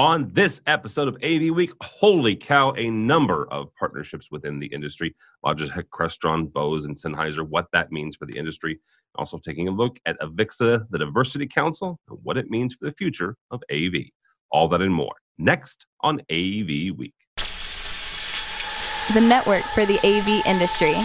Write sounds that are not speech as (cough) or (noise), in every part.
On this episode of AV Week, holy cow, a number of partnerships within the industry. Logitech, Crestron, Bose, and Sennheiser, what that means for the industry. Also taking a look at AVIXA, the Diversity Council, and what it means for the future of AV. All that and more. Next on AV Week. The network for the AV industry.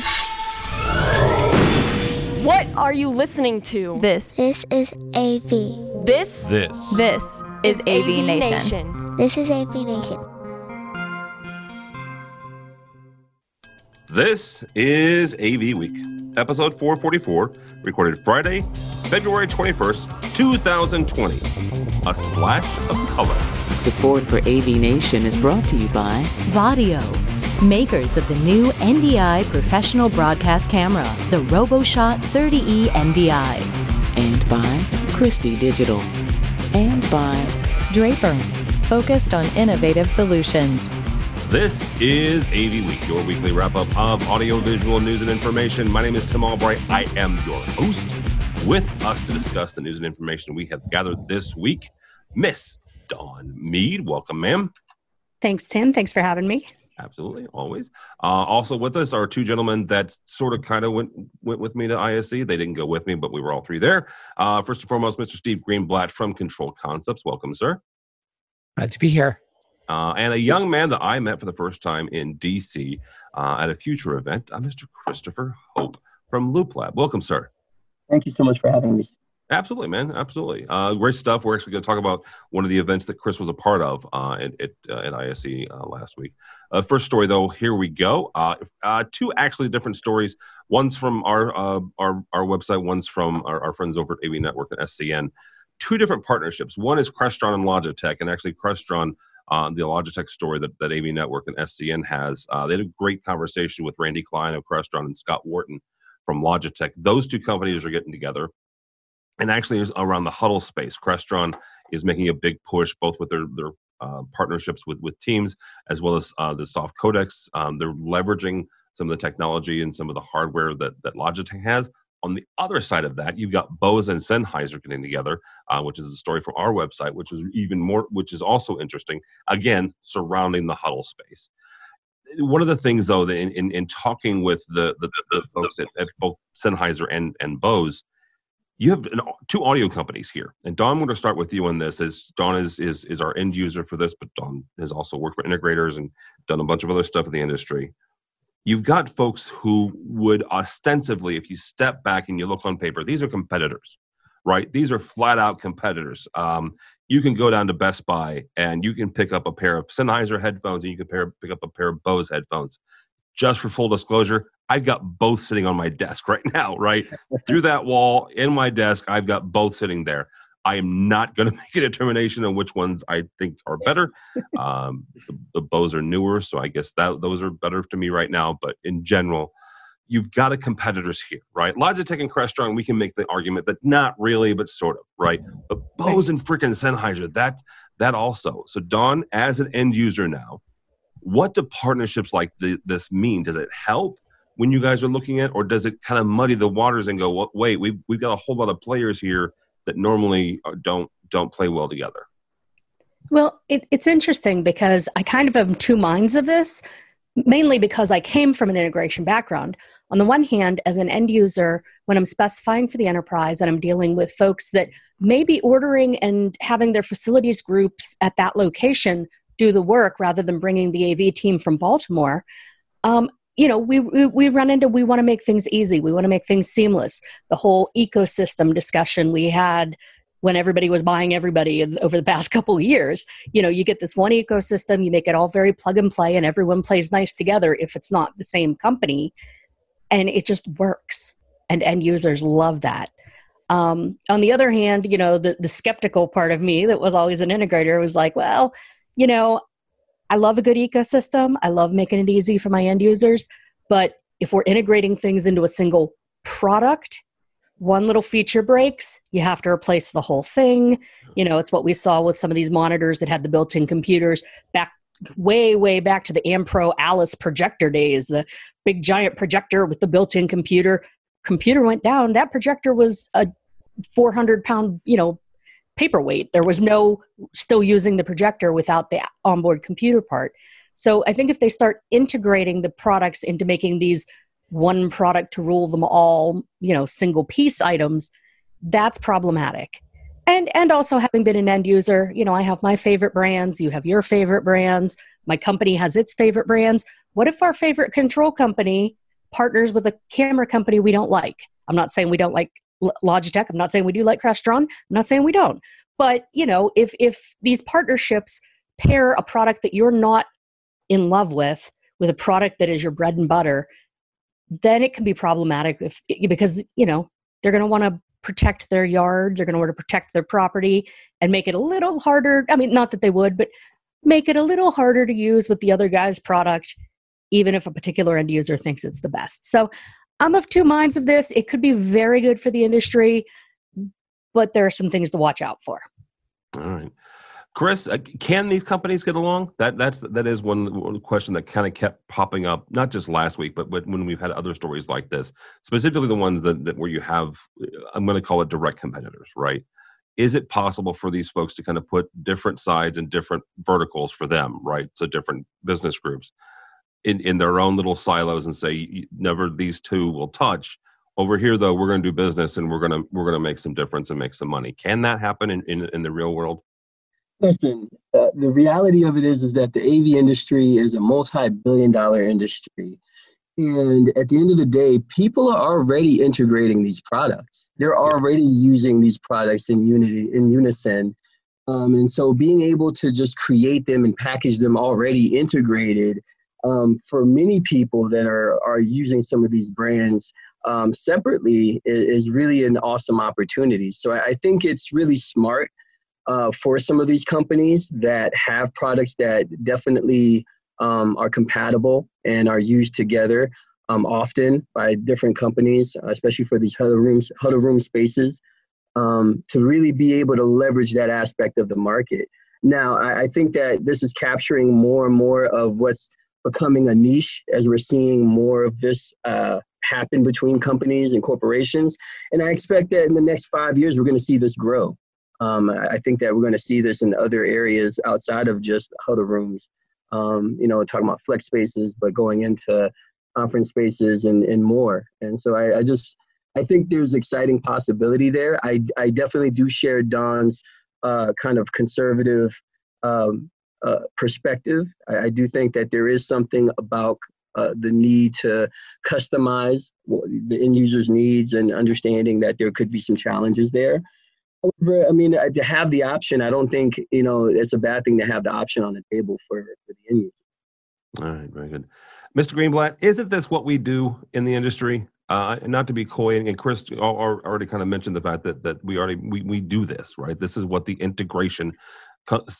What are you listening to? This This is AV. This This. this is AV, Nation. This is AV Nation. This is AV Week, episode 444, recorded Friday, February 21st, 2020. A splash of color. Support for AV Nation is brought to you by Vaddio, makers of the new NDI professional broadcast camera, the RoboShot 30E NDI. and by Christie Digital and by Draper, focused on innovative solutions. This is AV Week, your weekly wrap up of audiovisual news and information. My name is Tim Albright. I am your host. With us to discuss the news and information we have gathered this week, Miss Dawn Mead. Welcome, ma'am. Thanks, Tim. Thanks for having me. Absolutely, always. Uh, also with us are two gentlemen that sort of kind of went went with me to ISE. They didn't go with me, but we were all three there. Uh, first and foremost, Mr. Steve Greenblatt from Control Concepts. Welcome, sir. Glad to be here. Uh, and a young man that I met for the first time in DC uh, at a future event, uh, Mr. Christopher Hope from Loop Lab. Welcome, sir. Thank you so much for having me. Absolutely, man. Absolutely. Uh, great stuff. We're actually going to talk about one of the events that Chris was a part of uh, at, at, uh, at ISE uh, last week. Uh, first story, though, here we go. Uh, uh, two actually different stories. One's from our uh, our, our website, one's from our, our friends over at AV Network and SCN. Two different partnerships. One is Crestron and Logitech, and actually, Crestron, uh, the Logitech story that, that AV Network and SCN has, uh, they had a great conversation with Randy Klein of Crestron and Scott Wharton from Logitech. Those two companies are getting together and actually around the huddle space. Crestron is making a big push both with their their uh, partnerships with with teams as well as uh, the soft codecs. Um, they're leveraging some of the technology and some of the hardware that that Logitech has. On the other side of that, you've got Bose and Sennheiser getting together, uh, which is a story from our website, which is even more, which is also interesting. Again, surrounding the huddle space. One of the things, though, that in, in, in talking with the the, the folks at, at both Sennheiser and and Bose, you have an, two audio companies here, and Dawn, going to start with you on this. As Dawn is is is our end user for this, but Dawn has also worked for integrators and done a bunch of other stuff in the industry. You've got folks who would ostensibly, if you step back and you look on paper, these are competitors, right? These are flat out competitors. Um, you can go down to Best Buy and you can pick up a pair of Sennheiser headphones and you can pair, pick up a pair of Bose headphones. Just for full disclosure, I've got both sitting on my desk (laughs) right now, right? Through that wall in my desk, I've got both sitting there. I am not going (laughs) to make a determination on which ones I think are better. Um, the, the Bose are newer, so I guess that those are better to me right now. But in general, you've got a competitors here, right? Logitech and Crestron, we can make the argument that not really, but sort of, right? But Bose and freaking Sennheiser, that that also. So Dawn, as an end user now, what do partnerships like the, this mean? Does it help when you guys are looking at, or does it kind of muddy the waters and go, "What- wait, we've we've got a whole lot of players here that normally uh, don't don't play well together. Well, it, it's interesting because I kind of am two minds of this, mainly because I came from an integration background. On the one hand, as an end user, when I'm specifying for the enterprise and I'm dealing with folks that may be ordering and having their facilities groups at that location do the work rather than bringing the AV team from Baltimore, um, you know, we, we, we run into we want to make things easy. We want to make things seamless. The whole ecosystem discussion we had when everybody was buying everybody over the past (laughs) couple of years. You know, you get this one ecosystem, you make it all very plug and play, and everyone plays nice together if it's not the same company. And it just works. And end users love that. Um, on the other hand, you know, the, the skeptical part of me that was always an integrator was like, well, you know, I love a good ecosystem. I love making it easy for my end users. But if we're integrating things into a single product, one little feature breaks, you have to replace the whole thing. You know, it's what we saw with some of these monitors that had the built in computers back way, way back to the Ampro Alice projector days, the big giant projector with the built in computer. Computer went down. That projector was a 400 pound, you know, paperweight. There was no still using the projector without the onboard computer part. So I think if they start integrating the products into making these one product to rule them all, you know, single piece items, that's problematic. And and also having been an end user, you know, I have my favorite brands, you have your favorite brands, my company has its favorite brands. What if our favorite control company partners with a camera company we don't like? I'm not saying we don't like Logitech. I'm not saying we do like Crestron. I'm not saying we don't. But you know, if if these partnerships pair a product that you're not in love with with a product that is your bread and butter, then it can be problematic if because you know they're going to want to protect their yard, they're going to want to protect their property, and make it a little harder. I mean, not that they would, but make it a little harder to use with the other guy's product, even if a particular end user thinks it's the best. So I'm of two minds of this. It could be very good for the industry, but there are some things to watch out for. All right. Chris, uh, can these companies get along? That that's that is one, question that kind of kept popping up, not just last week, but, but when we've had other stories like this, specifically the ones that, that where you have, I'm going to call it direct competitors, right? Is it possible for these folks to kind of put different sides and different verticals for them, right? So different business groups in, in their own little silos and say never these two will touch. Over here though we're going to do business and we're going to we're going to make some difference and make some money. Can that happen in, in, in the real world? Listen uh, the reality of it is is that the av industry is a multi-billion dollar industry. And at the end of the day people are already integrating these products. They're already using these products in unity in unison. Um, and so being able to just create them and package them already integrated um, for many people that are are using some of these brands um, separately is, is, really an awesome opportunity. So I, I think it's really smart uh, for some of these companies that have products that definitely um, are compatible and are used together um, often by different companies, especially for these huddle rooms, huddle room spaces, um, to really be able to leverage that aspect of the market. Now, I, I think that this is capturing more and more of what's becoming a niche as we're seeing more of this uh, happen between companies and corporations. And I expect that in the next five years, we're going to see this grow. Um, I think that we're going to see this in other areas outside of just huddle rooms. Um, you know, talking about flex spaces, but going into conference spaces and, and more. And so I, I just, I think there's exciting possibility there. I, I definitely do share Dawn's uh, kind of conservative um, uh, perspective. I, I, do think that there is something about uh, the need to customize the end user's needs and understanding that there could be some challenges there. However, I mean, uh, to have the option, I don't think you know it's a bad thing to have the option on the table for, for the end user. All right, very good, Mr. Greenblatt. Isn't this what we do in the industry? Uh, not to be coy, and Chris already kind of mentioned the fact that that we already we, we do this right. This is what the integration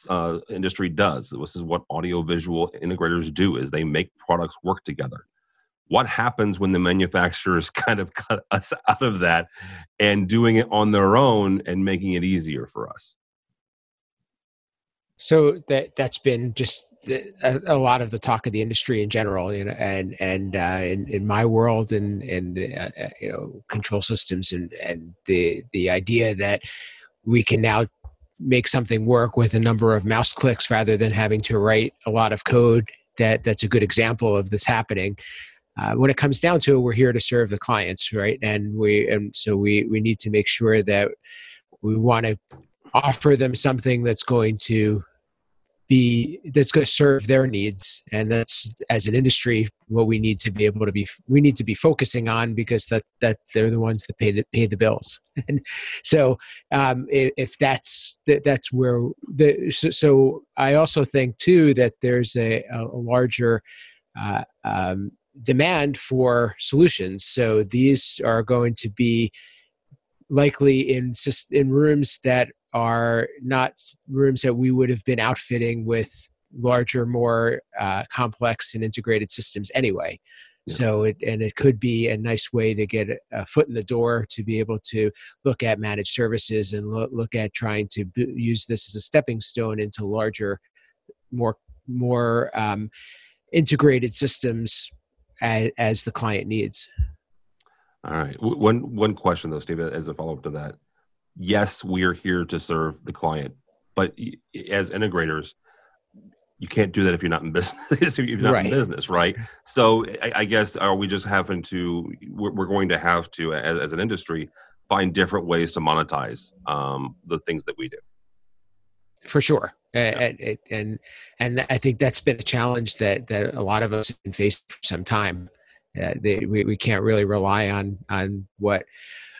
uh, industry does. This is what audiovisual integrators do: is they make products work together. What happens when the manufacturers (laughs) kind of cut us out of that and doing it on their own and making it easier for us? So that that's been just a, a, lot of the talk of the industry in general, you know, and and uh, in, in my world and and uh, uh, you know control systems and and the the idea that we can now make something work with a number of mouse clicks rather than having to write a lot of code that that's a good example of this happening. Uh, when it comes down to it we're here to serve the clients right? And we and so we we need to make sure that we want to offer them something that's going to be that's going to serve their needs. And that's as an industry what we need to be able to be we need to be focusing on because that that they're the ones that pay the pay the bills. (laughs) And so um, if, that's that, that's where the so, so, i also think too that there's a, a larger uh, um, demand for solutions. So these are going to be likely in just in rooms that are not rooms that we would have been outfitting with larger, more uh, complex and integrated systems anyway. Yeah. So it and it could be a nice way to get a foot in the door to be able to look at managed services and lo- look at trying to b- use this as a stepping stone into larger, more more um, integrated systems as, as the client needs. All right. One one question though, Steve, as a follow up to that yes, we are here to serve the client, but as integrators, you can't do that if you're not in business. (laughs) if you're not right. in business, right? So I, I, guess are we just having to? We're, we're going to have to, as, as, an industry, find different ways to monetize um, the things that we do. For sure, yeah. and, and and I think that's been a challenge that that a lot of us have been faced for some time. Uh, they, we we can't really rely on on what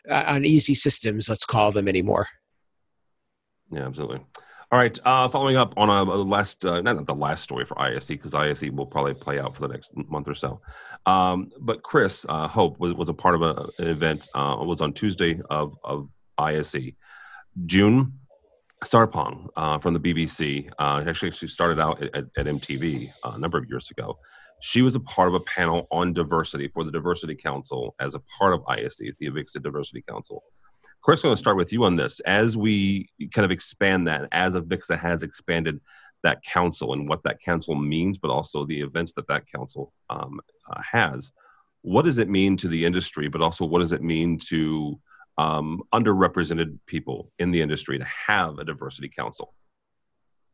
uh, on easy systems, let's call them anymore. Yeah, absolutely. All right. Uh, following up on a, a last, uh, not the last story for ISE because ISE will probably play out for the next month or so. Um, but Chris uh, Hope was, was a part of a, an event. Uh, was on Tuesday of of ISE. June Sarpong uh, from the BBC. Uh, actually, started out at, at MTV uh, a number of years ago. She was a part of a panel on diversity for the Diversity Council as a part of ISE, the Avixa Diversity Council. Chris, I'm going to start with you on this. As we kind of expand that, as Avixa has expanded that council and what that council means, but also the events that that council um, uh, has, what does it mean to the industry, but also what does it mean to um, underrepresented people in the industry to have a diversity council?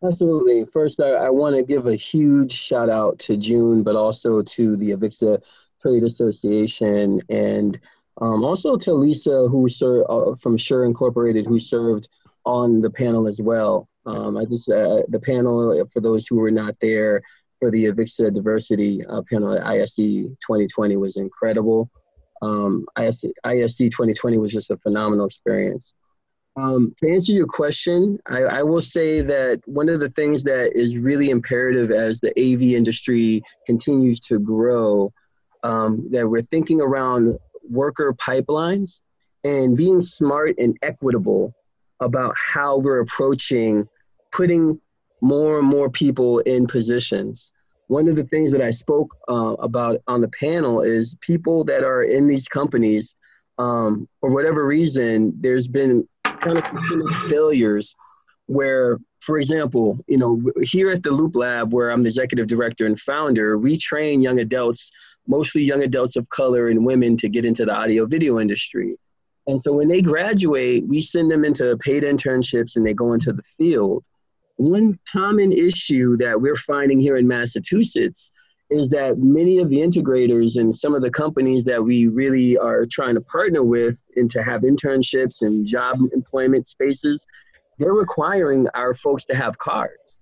Absolutely. First, I, I want to give a huge shout out to June, but also to the Avixa Trade Association and um, also to Lisa, who served uh, from Shure Incorporated, who served on the panel as well. Um, I just uh, the panel for those who were not there for the Avixa Diversity uh, panel at ISE 2020 was incredible. Um, ISE, ISE 2020 was just a phenomenal experience. Um, to answer your question, I, I, will say that one of the things that is really imperative as the AV industry continues to grow, um, that we're thinking around worker pipelines and being smart and equitable about how we're approaching putting more and more people in positions. One of the things that I spoke uh, about on the panel is people that are in these companies, um, for whatever reason, there's been kind of failures where, for example, you know, here at the Loop Lab, where I'm the executive director and founder, we train young adults mostly young adults of color and women to get into the audio video industry. And so when they graduate, we send them into paid internships and they go into the field. One common issue that we're finding here in Massachusetts is that many of the integrators and some of the companies that we really are trying to partner with and to have internships and job employment spaces, they're requiring our folks to have cards.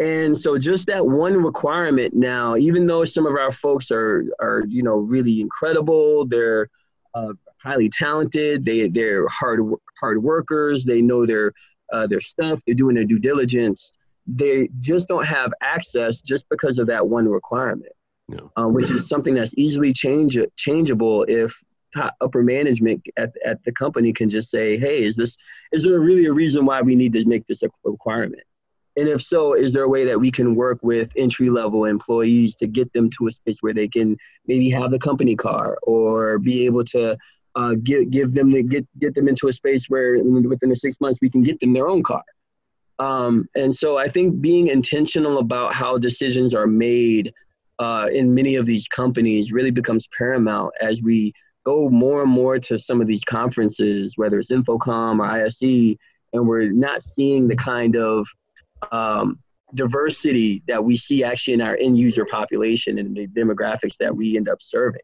And so just that one requirement now, even though some of our folks are are you know really incredible, they're uh, highly talented, they they're hard hard workers, they know their uh, their stuff, they're doing their due diligence. They just don't have access just because of that one requirement, uh, which is something that's easily change changeable if upper management at, at the company can just say, hey, is this is there really a reason why we need to make this a requirement? And if so, is there a way that we can work with entry level employees to get them to a space where they can maybe have the company car or be able to uh, give, give them the, get, get them into a space where within the six months we can get them their own car. Um, and so I think being intentional about how decisions are made uh, in many of these companies really becomes paramount as we go more and more to some of these conferences, whether it's InfoComm or ISE, and we're not seeing the kind of um, diversity that we see actually in our end user population and the demographics that we end up serving.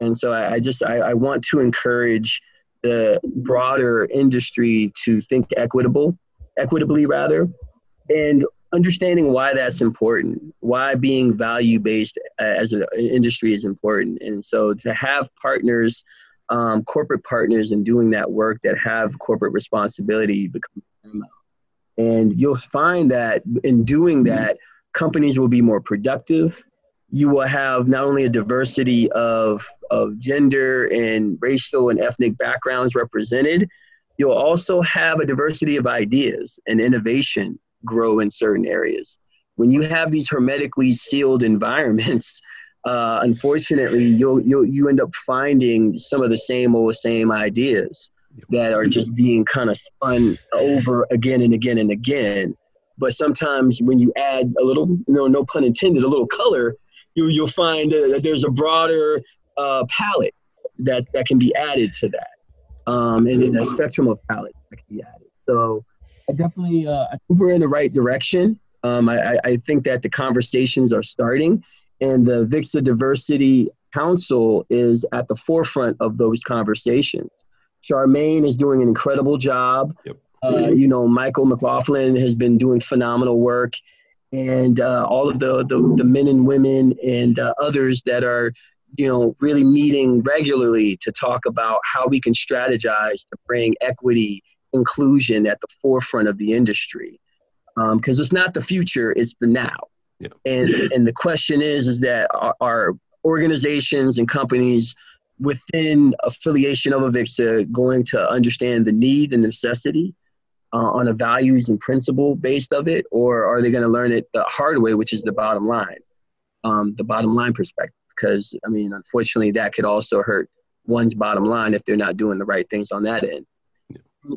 And so I, I just I, I, want to encourage the broader industry to think equitable, equitably rather, and understanding why that's important, why being value based as an industry is important. And so to have partners, um, corporate partners, in doing that work that have corporate responsibility becomes paramount. And you'll find that in doing that, companies will be more productive. You will have not only a diversity of, of gender and racial and ethnic backgrounds represented, you'll also have a diversity of ideas and innovation grow in certain areas. When you have these hermetically sealed environments, (laughs) uh, unfortunately, you'll, you'll, you end up finding some of the same old same ideas that are just being kind of spun over again and again and again. But sometimes when you add a little, you know, no pun intended, a little color, you you'll find that there's a broader uh, palette that that can be added to that. Um, and then a spectrum of talent that can be added. So I definitely, uh, I think we're in the right direction. Um, I, I think that the conversations are starting, and the AVIXA Diversity Council is at the forefront of those conversations. Charmaine is doing an incredible job. Yep. Uh, you know, Michael McLaughlin has been doing phenomenal work, and uh, all of the, the, the men and women and uh, others that are, you know, really meeting regularly to talk about how we can strategize to bring equity, inclusion at the forefront of the industry, because um, it's not the future; it's the now. Yeah. And and the question is, is that our, our organizations and companies within affiliation of AVIXA going to understand the need and necessity uh, on a values and principle based of it, or are they going to learn it the hard way, which is the bottom line, um, the bottom line perspective? Because I mean, unfortunately, that could also hurt one's bottom line if they're not doing the right things on that end.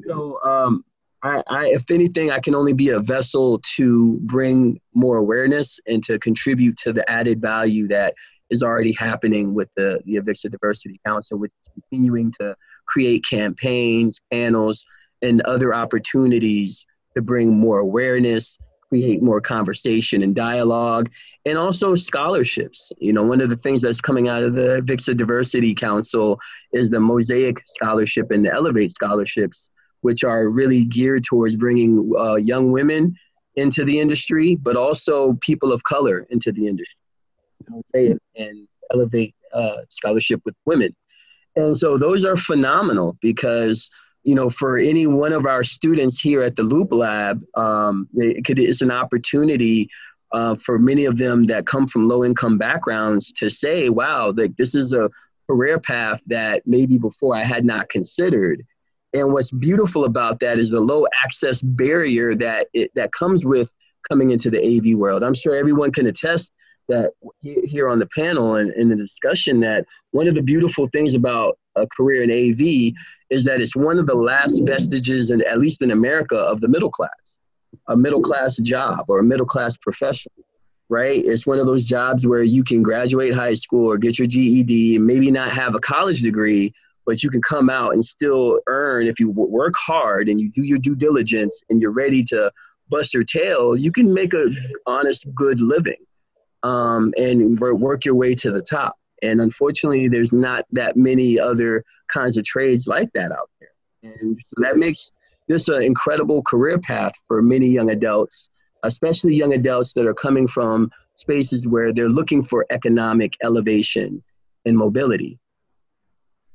So, um, I, I, if anything, I can only be a vessel to bring more awareness and to contribute to the added value that is already happening with the the AVIXA Diversity Council, which is continuing to create campaigns, panels, and other opportunities to bring more awareness, create more conversation and dialogue, and also scholarships. You know, one of the things that's coming out of the AVIXA Diversity Council is the Mosaic Scholarship and the Elevate Scholarships, which are really geared towards bringing uh, young women into the industry, but also people of color into the industry. Mosaic and Elevate uh, Scholarship with women. And so those are phenomenal because you know, for any one of our students here at the Loop Lab, um, it could, it's an opportunity uh, for many of them that come from low income backgrounds to say, wow, like this is a career path that maybe before I had not considered. And what's beautiful about that is the low access barrier that it, that comes with coming into the AV world. I'm sure everyone can attest that here on the panel and in the discussion that one of the beautiful things about a career in AV is that it's one of the last vestiges, and at least in America, of the middle class, a middle class job or a middle class profession, right? It's one of those jobs where you can graduate high school or get your GED and maybe not have a college degree, but you can come out and still earn if you work hard and you do your due diligence and you're ready to bust your tail. You can make a honest, good living um, and work your way to the top. And unfortunately, there's not that many other kinds of trades like that out there. And so that makes this an incredible career path for many young adults, especially young adults that are coming from spaces where they're looking for economic elevation and mobility.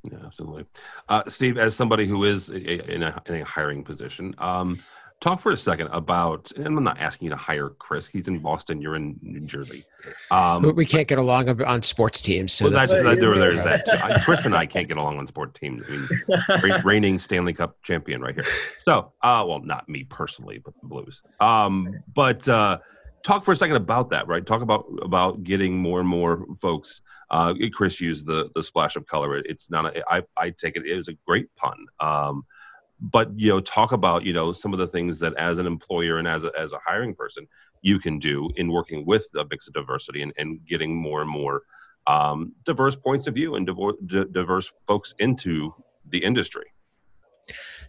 Yeah, absolutely. Uh, Steve, as somebody who is in a, in a hiring position, um, talk for a second about and i'm not asking you to hire chris he's in boston you're in new jersey. Um, we can't get along on sports teams so well, that's, that's, that, there, there's that chris and i can't get along on sport teams. I mean (laughs) reigning stanley cup champion right here. So uh, well not me personally but the blues. Um, but uh, talk for a second about that right? Talk about about getting more and more folks uh, chris used the the splash of color. It's not a, I, I take it it is a great pun. Um, but you know talk about you know some of the things that as an employer and as a, as a hiring person you can do in working with a mix of diversity and, and getting more and more um, diverse points of view and diverse folks into the industry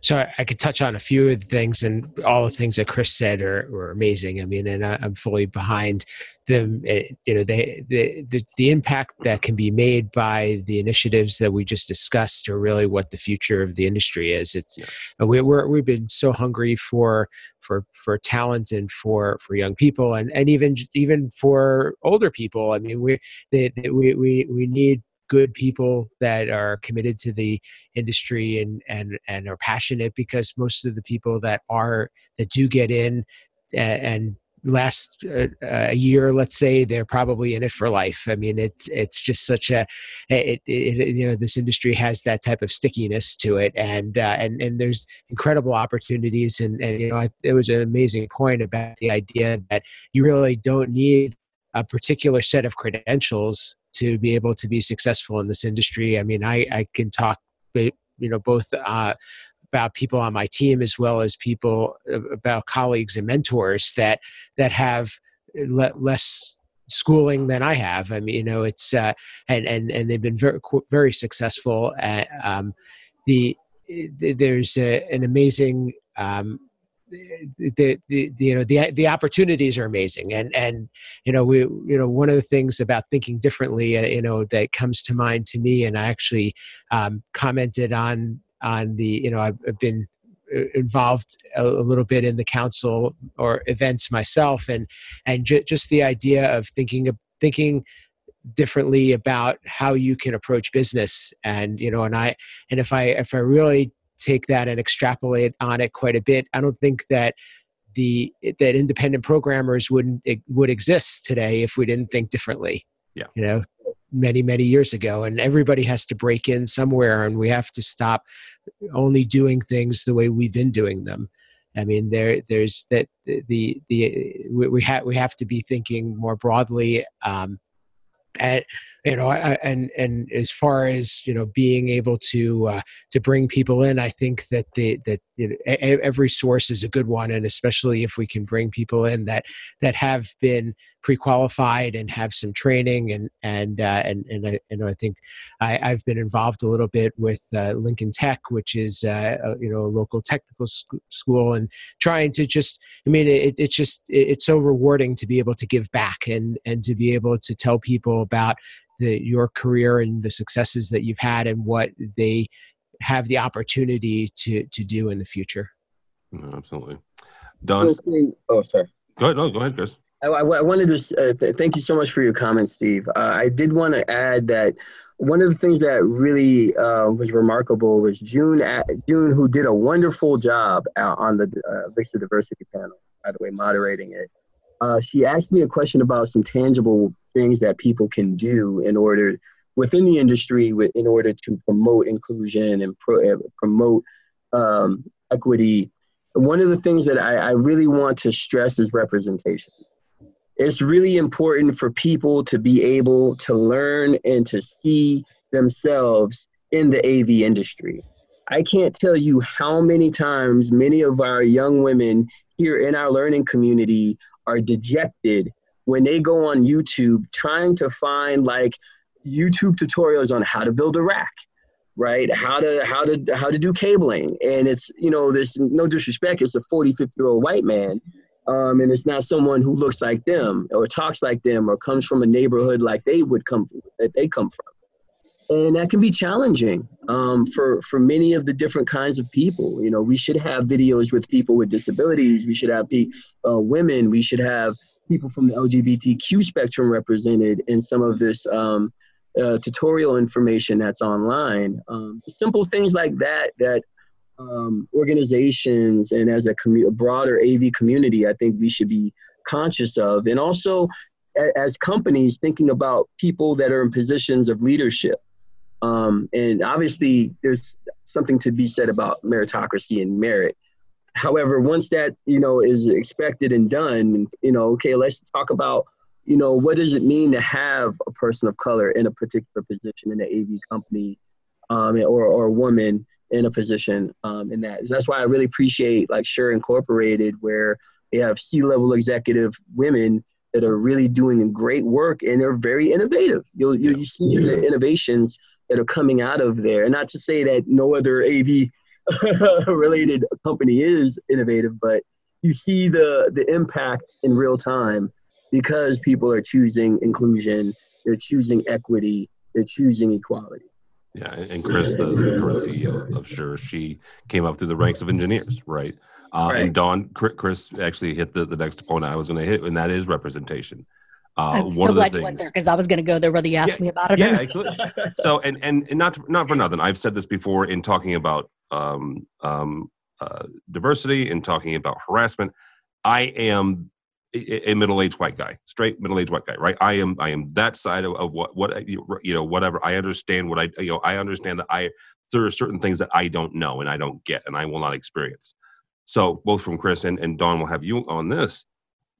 so I, I, could touch on a few of the things, and all the things that Chris said are, were amazing. I mean, and I, am fully behind them. It, eh, you know, they, the, the the impact that can be made by the initiatives that we just discussed are really what the future of the industry is. It's yeah. we, we're we've been so hungry for for for talent and for for young people and and even even for older people. I mean, we they, they, we we we need good people that are committed to the industry and and and are passionate because most of the people that are that do get in and, and last uh, a year let's say they're probably in it for life. I mean it's it's just such a it, it, you know this industry has that type of stickiness to it. And uh, and and there's incredible opportunities. And and you know it was an amazing point about the idea that you really don't need a particular set of credentials to be able to be successful in this industry. I mean, I, I can talk, you know, both uh, about people on my team as well as people uh, about colleagues and mentors that that have le- less schooling than I have. I mean, you know, it's uh, and and and they've been very very successful. At, um, the there's a, an amazing um, the, the, the, you know the the opportunities are amazing. And and you know we you know one of the things about thinking differently uh, you know that comes to mind to me and I actually um, commented on on the you know I've, I've been uh, involved a, little bit in the council or events myself and and ju- just the idea of thinking of thinking differently about how you can approach business. And you know and i and if i if i really take that and extrapolate on it quite a bit. I don't think that the that independent programmers wouldn't would exist today if we didn't think differently. Yeah. You know many many years ago and everybody has to break in somewhere and we have to stop only doing things the way we've been doing them. I mean there there's that the the, the we, we have we have to be thinking more broadly um, and you know and and as far as you know being able to uh, to bring people in i think that the that you know, every source is a good one and especially if we can bring people in that that have been pre-qualified and have some training and and uh, and and I, and I think I, have been involved a little bit with uh, Lincoln Tech, which is uh, a, you know a local technical sc- school, and trying to just I mean it, it's just it's so rewarding to be able to give back and and to be able to tell people about the your career and the successes that you've had and what they have the opportunity to to do in the future. Absolutely, Dawn. Oh, sorry. Go ahead. No, go ahead, Chris. I, I wanted to uh, th- thank you so much for your comment, Steve. Uh, I did want to add that one of the things that really uh, was remarkable was June, at, June, who did a wonderful job on the uh, Diversity panel, by the way, moderating it. Uh, she asked me a question about some tangible things that people can do in order within the industry in order to promote inclusion and pro- uh, promote um, equity. one of the things that I, I really want to stress is representation it's really important for people to be able to learn and to see themselves in the AV industry. I can't tell you how many times many of our young women here in our learning community are dejected when they go on YouTube trying to find like YouTube tutorials on how to build a rack, right? How to how to how to do cabling. And it's, you know, there's no disrespect, it's a 40, 50 year old white man um, and it's not someone who looks like them or talks like them or comes from a neighborhood like they would come from, that they come from. And that can be challenging um, for for many of the different kinds of people. You know we should have videos with people with disabilities. We should have pe- uh, women. We should have people from the lgbtq spectrum represented in some of this um, uh, tutorial information that's online. Um, simple things like that that um, organizations and as a, commu- a broader AV community, I think we should be conscious of. And also, a- as companies, thinking about people that are in positions of leadership. Um, and obviously, there's something to be said about meritocracy and merit. However, once that you know is expected and done, you know, okay, let's talk about you know what does it mean to have a person of color in a particular position in an AV company, um, or or a woman in a position um, in that. That's why I really appreciate like Shure Incorporated, where they have C-level executive women that are really doing great work and they're very innovative. You'll you, you see yeah. the innovations that are coming out of there. And not to say that no other AV (laughs) related company is innovative, but you see the the impact in real time because people are choosing inclusion, they're choosing equity, they're choosing equality. Yeah, and Chris, the, the current CEO of Shure, she came up through the ranks of engineers, right? Uh, right. And Dawn, Chris actually hit the, the next point I was going to hit, and that is representation. Uh, I'm so glad you went there because I was going to go there whether you asked yeah, me about it. Yeah, actually. so, and, and and not not for nothing, I've said this before in talking about um, um, uh, diversity and talking about harassment. I am a middle-aged white guy, straight middle-aged white guy, right? I am, I am that side of, of what, what you know, whatever. I understand what I, you know, I understand that I there are certain things that I don't know and I don't get and I will not experience. So both from Chris and, and Dawn will have you on this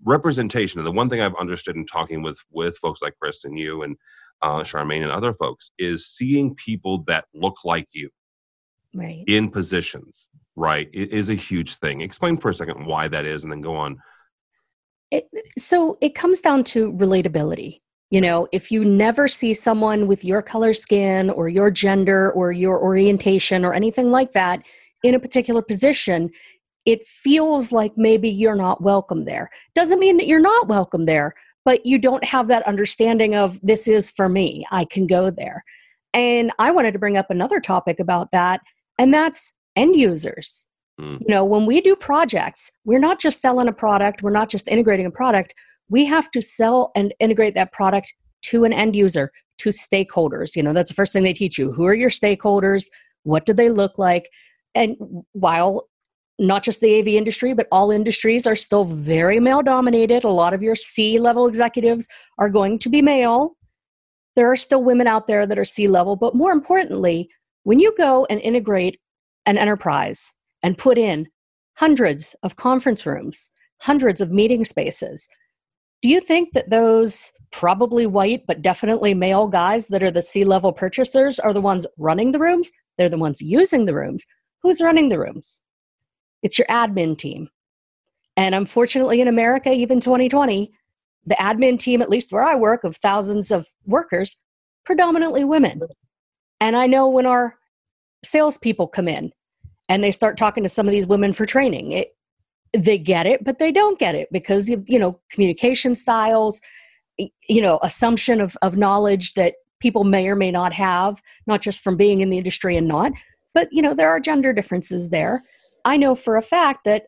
representation. And the one thing I've understood in talking with with folks like Chris and you and uh, Charmaine and other folks is seeing people that look like you, right, in positions, right, it is a huge thing. Explain for a second why that is, and then go on it, so it comes down to relatability. You know, if you never see someone with your color skin or your gender or your orientation or anything like that in a particular position, it feels like maybe you're not welcome there. Doesn't mean that you're not welcome there, but you don't have that understanding of this is for me. I can go there. And I wanted to bring up another topic about that, and that's end users. Mm. You know, when we do projects, we're not just selling a product, we're not just integrating a product, we have to sell and integrate that product to an end user, to stakeholders. You know, that's the first thing they teach you. Who are your stakeholders? What do they look like? And while not just the AV industry, but all industries are still very male dominated. A lot of your C level executives are going to be male. There are still women out there that are C level, but more importantly, when you go and integrate an enterprise and put in hundreds of conference rooms, hundreds of meeting spaces, do you think that those probably white but definitely male guys that are the C level purchasers are the ones running the rooms? They're the ones using the rooms. Who's running the rooms? It's your admin team. And unfortunately, in America, even 2020, the admin team, at least where I work, of thousands of workers, predominantly women. And I know when our salespeople come in and they start talking to some of these women for training, it, they get it, but they don't get it because of, you know, communication styles, you know, assumption of, of knowledge that people may or may not have, not just from being in the industry and not, but, you know, there are gender differences there. I know for a fact that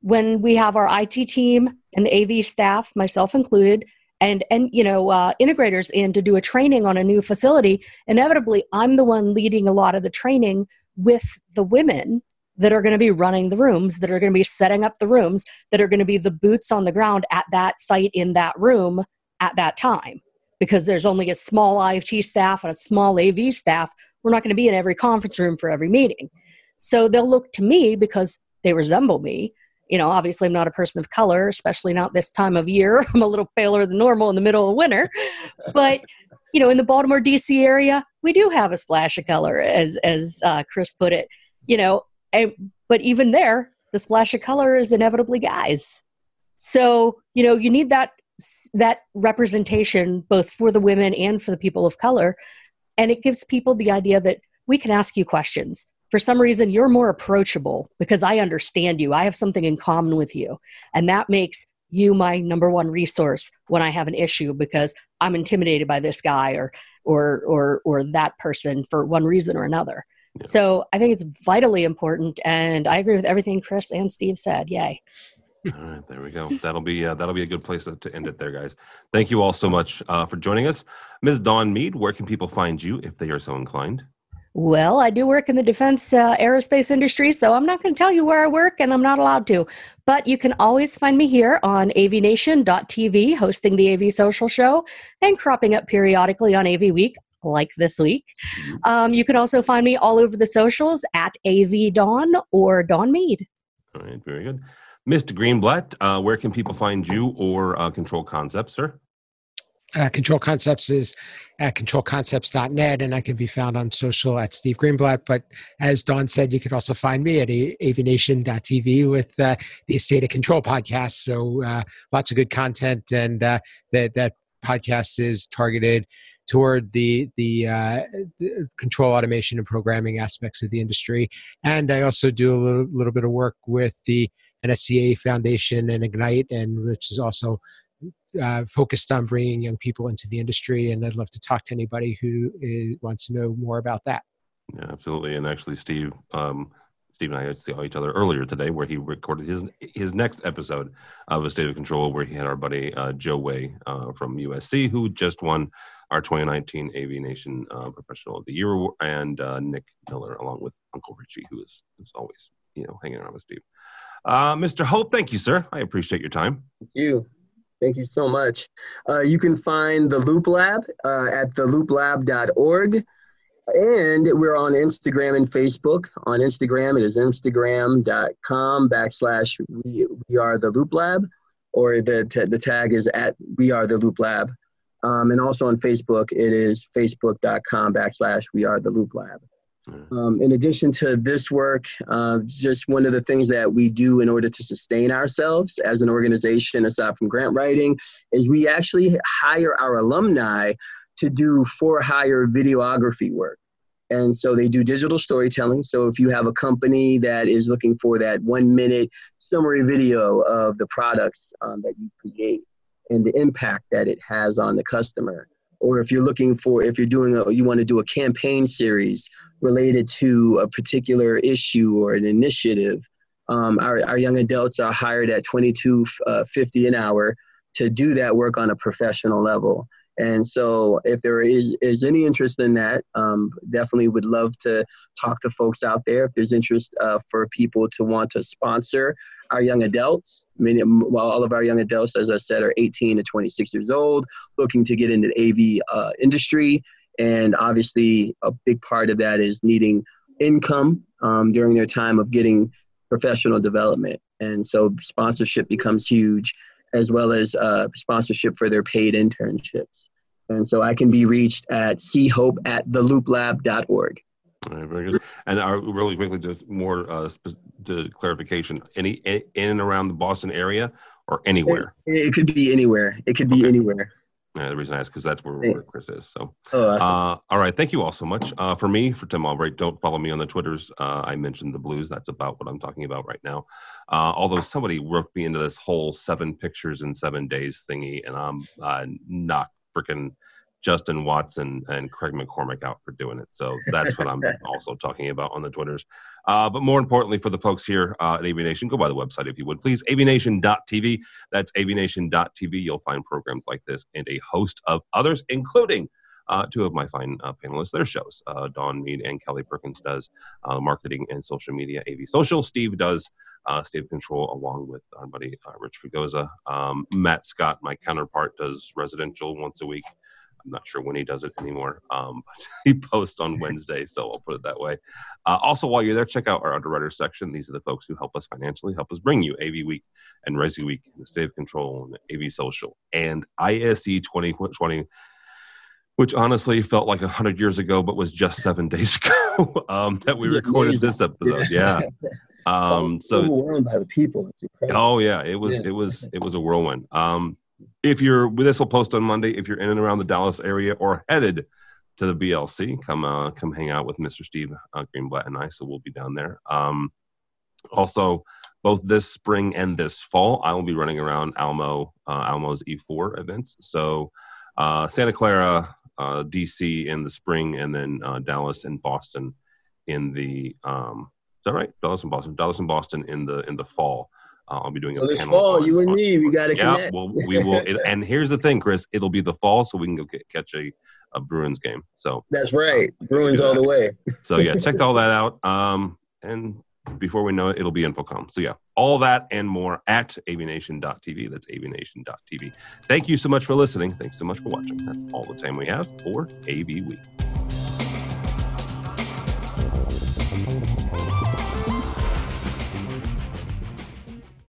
when we have our IT team and the AV staff, myself included, and and you know uh, integrators in to do a training on a new facility, inevitably I'm the one leading a lot of the training with the women that are going to be running the rooms, that are going to be setting up the rooms, that are going to be the boots on the ground at that site in that room at that time. Because there's only a small IFT staff and a small AV staff, we're not going to be in every conference room for every meeting. So they'll look to me because they resemble me. You know, obviously, I'm not a person of color, especially not this time of year. (laughs) I'm a little paler than normal in the middle of winter. But, you know, in the Baltimore, D.C. area, we do have a splash of color, as, as uh, Chris put it. You know, and, but even there, the splash of color is inevitably guys. So, you know, you need that that representation both for the women and for the people of color and it gives people the idea that we can ask you questions for some reason you're more approachable because I understand you. I have something in common with you. And that makes you my number one resource when I have an issue because I'm intimidated by this guy or or or or that person for one reason or another. Yeah. So I think it's vitally important and I agree with everything Chris and Steve said. Yay. All right, there we go. That'll be uh, that'll be a good place to, to, end it there, guys. Thank you all so much uh, for joining us, Ms. Dawn Mead. Where can people find you if they are so inclined? Well, I do work in the defense uh, aerospace industry, so I'm not going to tell you where I work and I'm not allowed to. But you can always find me here on avnation.tv, hosting the AV Social Show and cropping up periodically on AV Week, like this week. Mm-hmm. Um, you can also find me all over the socials at AV Dawn or Dawn Mead. All right, very good. Mr. Greenblatt, uh, where can people find you or uh, Control Concepts, sir? Uh, Control Concepts is at controlconcepts.net, and I can be found on social at Steve Greenblatt. But as Dawn said, you can also find me at avnation.tv with uh, the A State of Control podcast. So uh, lots of good content, and uh, that that podcast is targeted toward the the, uh, the, control automation and programming aspects of the industry. And I also do a little, little bit of work with the NSCA Foundation and Ignite, and which is also uh, focused on bringing young people into the industry, and I'd love to talk to anybody who is, wants to know more about that. Yeah, absolutely. And actually, Steve, um, Steve and I saw each other earlier today, where he recorded his his next episode of A State of Control, where he had our buddy uh, Joe Way uh, from USC, who just won our 2019 AV Nation uh, Professional of the Year, award and uh, Nick Miller, along with Uncle Richie, who is who's always you know hanging around with Steve. Uh, Mr. Hope, thank you, sir. I appreciate your time. Thank you. Thank you so much. Uh, you can find the Loop Lab uh, at thelooplab.org. And we're on Instagram and Facebook. On Instagram, it is instagram.com backslash we, we are the Loop Lab, or the, the tag is at we are the Loop Lab. Um, and also on Facebook, it is facebook.com backslash we are the Loop Lab. Um, in addition to this work, uh, just one of the things that we do in order to sustain ourselves as an organization, aside from grant writing, is we actually hire our alumni to do for hire videography work. And so they do digital storytelling. So if you have a company that is looking for that one minute summary video of the products um, that you create and the impact that it has on the customer, or if you're looking for, if you're doing, a, you want to do a campaign series related to a particular issue or an initiative, um, our, our young adults are hired at 22.50 uh, an hour to do that work on a professional level. And so, if there is, is any interest in that, um, definitely would love to talk to folks out there. If there's interest uh, for people to want to sponsor our young adults, many, well, all of our young adults, as I said, are 18 to 26 years old, looking to get into the AV uh, industry. And obviously, a big part of that is needing income um, during their time of getting professional development. And so, sponsorship becomes huge as well as uh, sponsorship for their paid internships. And so I can be reached at chope at thelooplab.org. All right, very good. And are, really quickly, just more uh, clarification, any in and around the Boston area or anywhere? It, it could be anywhere. It could be okay. anywhere. Yeah, the reason I ask because that's where, where, Chris is. So, oh, awesome. uh, all right. Thank you all so much. Uh, for me, for Tim Albright, don't follow me on the Twitters. Uh, I mentioned the blues. That's about what I'm talking about right now. Uh, although somebody worked me into this whole seven pictures in seven days thingy, and I'm uh, not freaking Justin Watson and Craig McCormick out for doing it. So that's what I'm (laughs) also talking about on the Twitters. Uh, but more importantly, for the folks here uh, at AVNation, go by the website if you would, please. AVNation.tv. That's AVNation.tv. You'll find programs like this and a host of others, including uh, two of my fine uh, panelists, their shows. Uh, Dawn Mead and Kelly Perkins does uh, marketing and social media, AV Social. Steve does uh, State Control along with our buddy uh, Rich Fugoza. Um, Matt Scott, my counterpart, does residential once a week. I'm not sure when he does it anymore, um, but (laughs) he posts on (laughs) Wednesday, so I'll put it that way. Uh, also, while you're there, check out our underwriter section. These are the folks who help us financially, help us bring you AV Week and Resi Week, the State of Control, and AV Social, and ISE 2020 which honestly felt like a hundred years ago, but was just seven days (laughs) ago um, that we recorded this episode. Yeah. Um, so overwhelmed by the people. Oh yeah, it was yeah. it was it was a whirlwind. Um, if you're this will post on Monday. If you're in and around the Dallas area or headed to the BLC, come uh, come hang out with Mr. Steve uh, Greenblatt and I. So we'll be down there. Um, also, both this spring and this fall, I will be running around Almo uh, Almo's E4 events. So uh, Santa Clara, uh, DC in the spring, and then uh, Dallas and Boston in the. Um, is that right? Dallas and Boston. Dallas and Boston in the in the fall. Uh, I'll be doing a well, this fall. On, you and on, me, we got to yeah, connect. well, we will. It, and (laughs) here's the thing, Chris. It'll be the fall, so we can go get, catch a, a Bruins game. So that's right, uh, Bruins all the way. so yeah, check (laughs) all that out. Um, and before we know it, it'll be InfoComm. So yeah, all that and more at avnation.tv. That's avnation.tv. Thank you so much for listening. Thanks so much for watching. That's all the time we have for AV Week.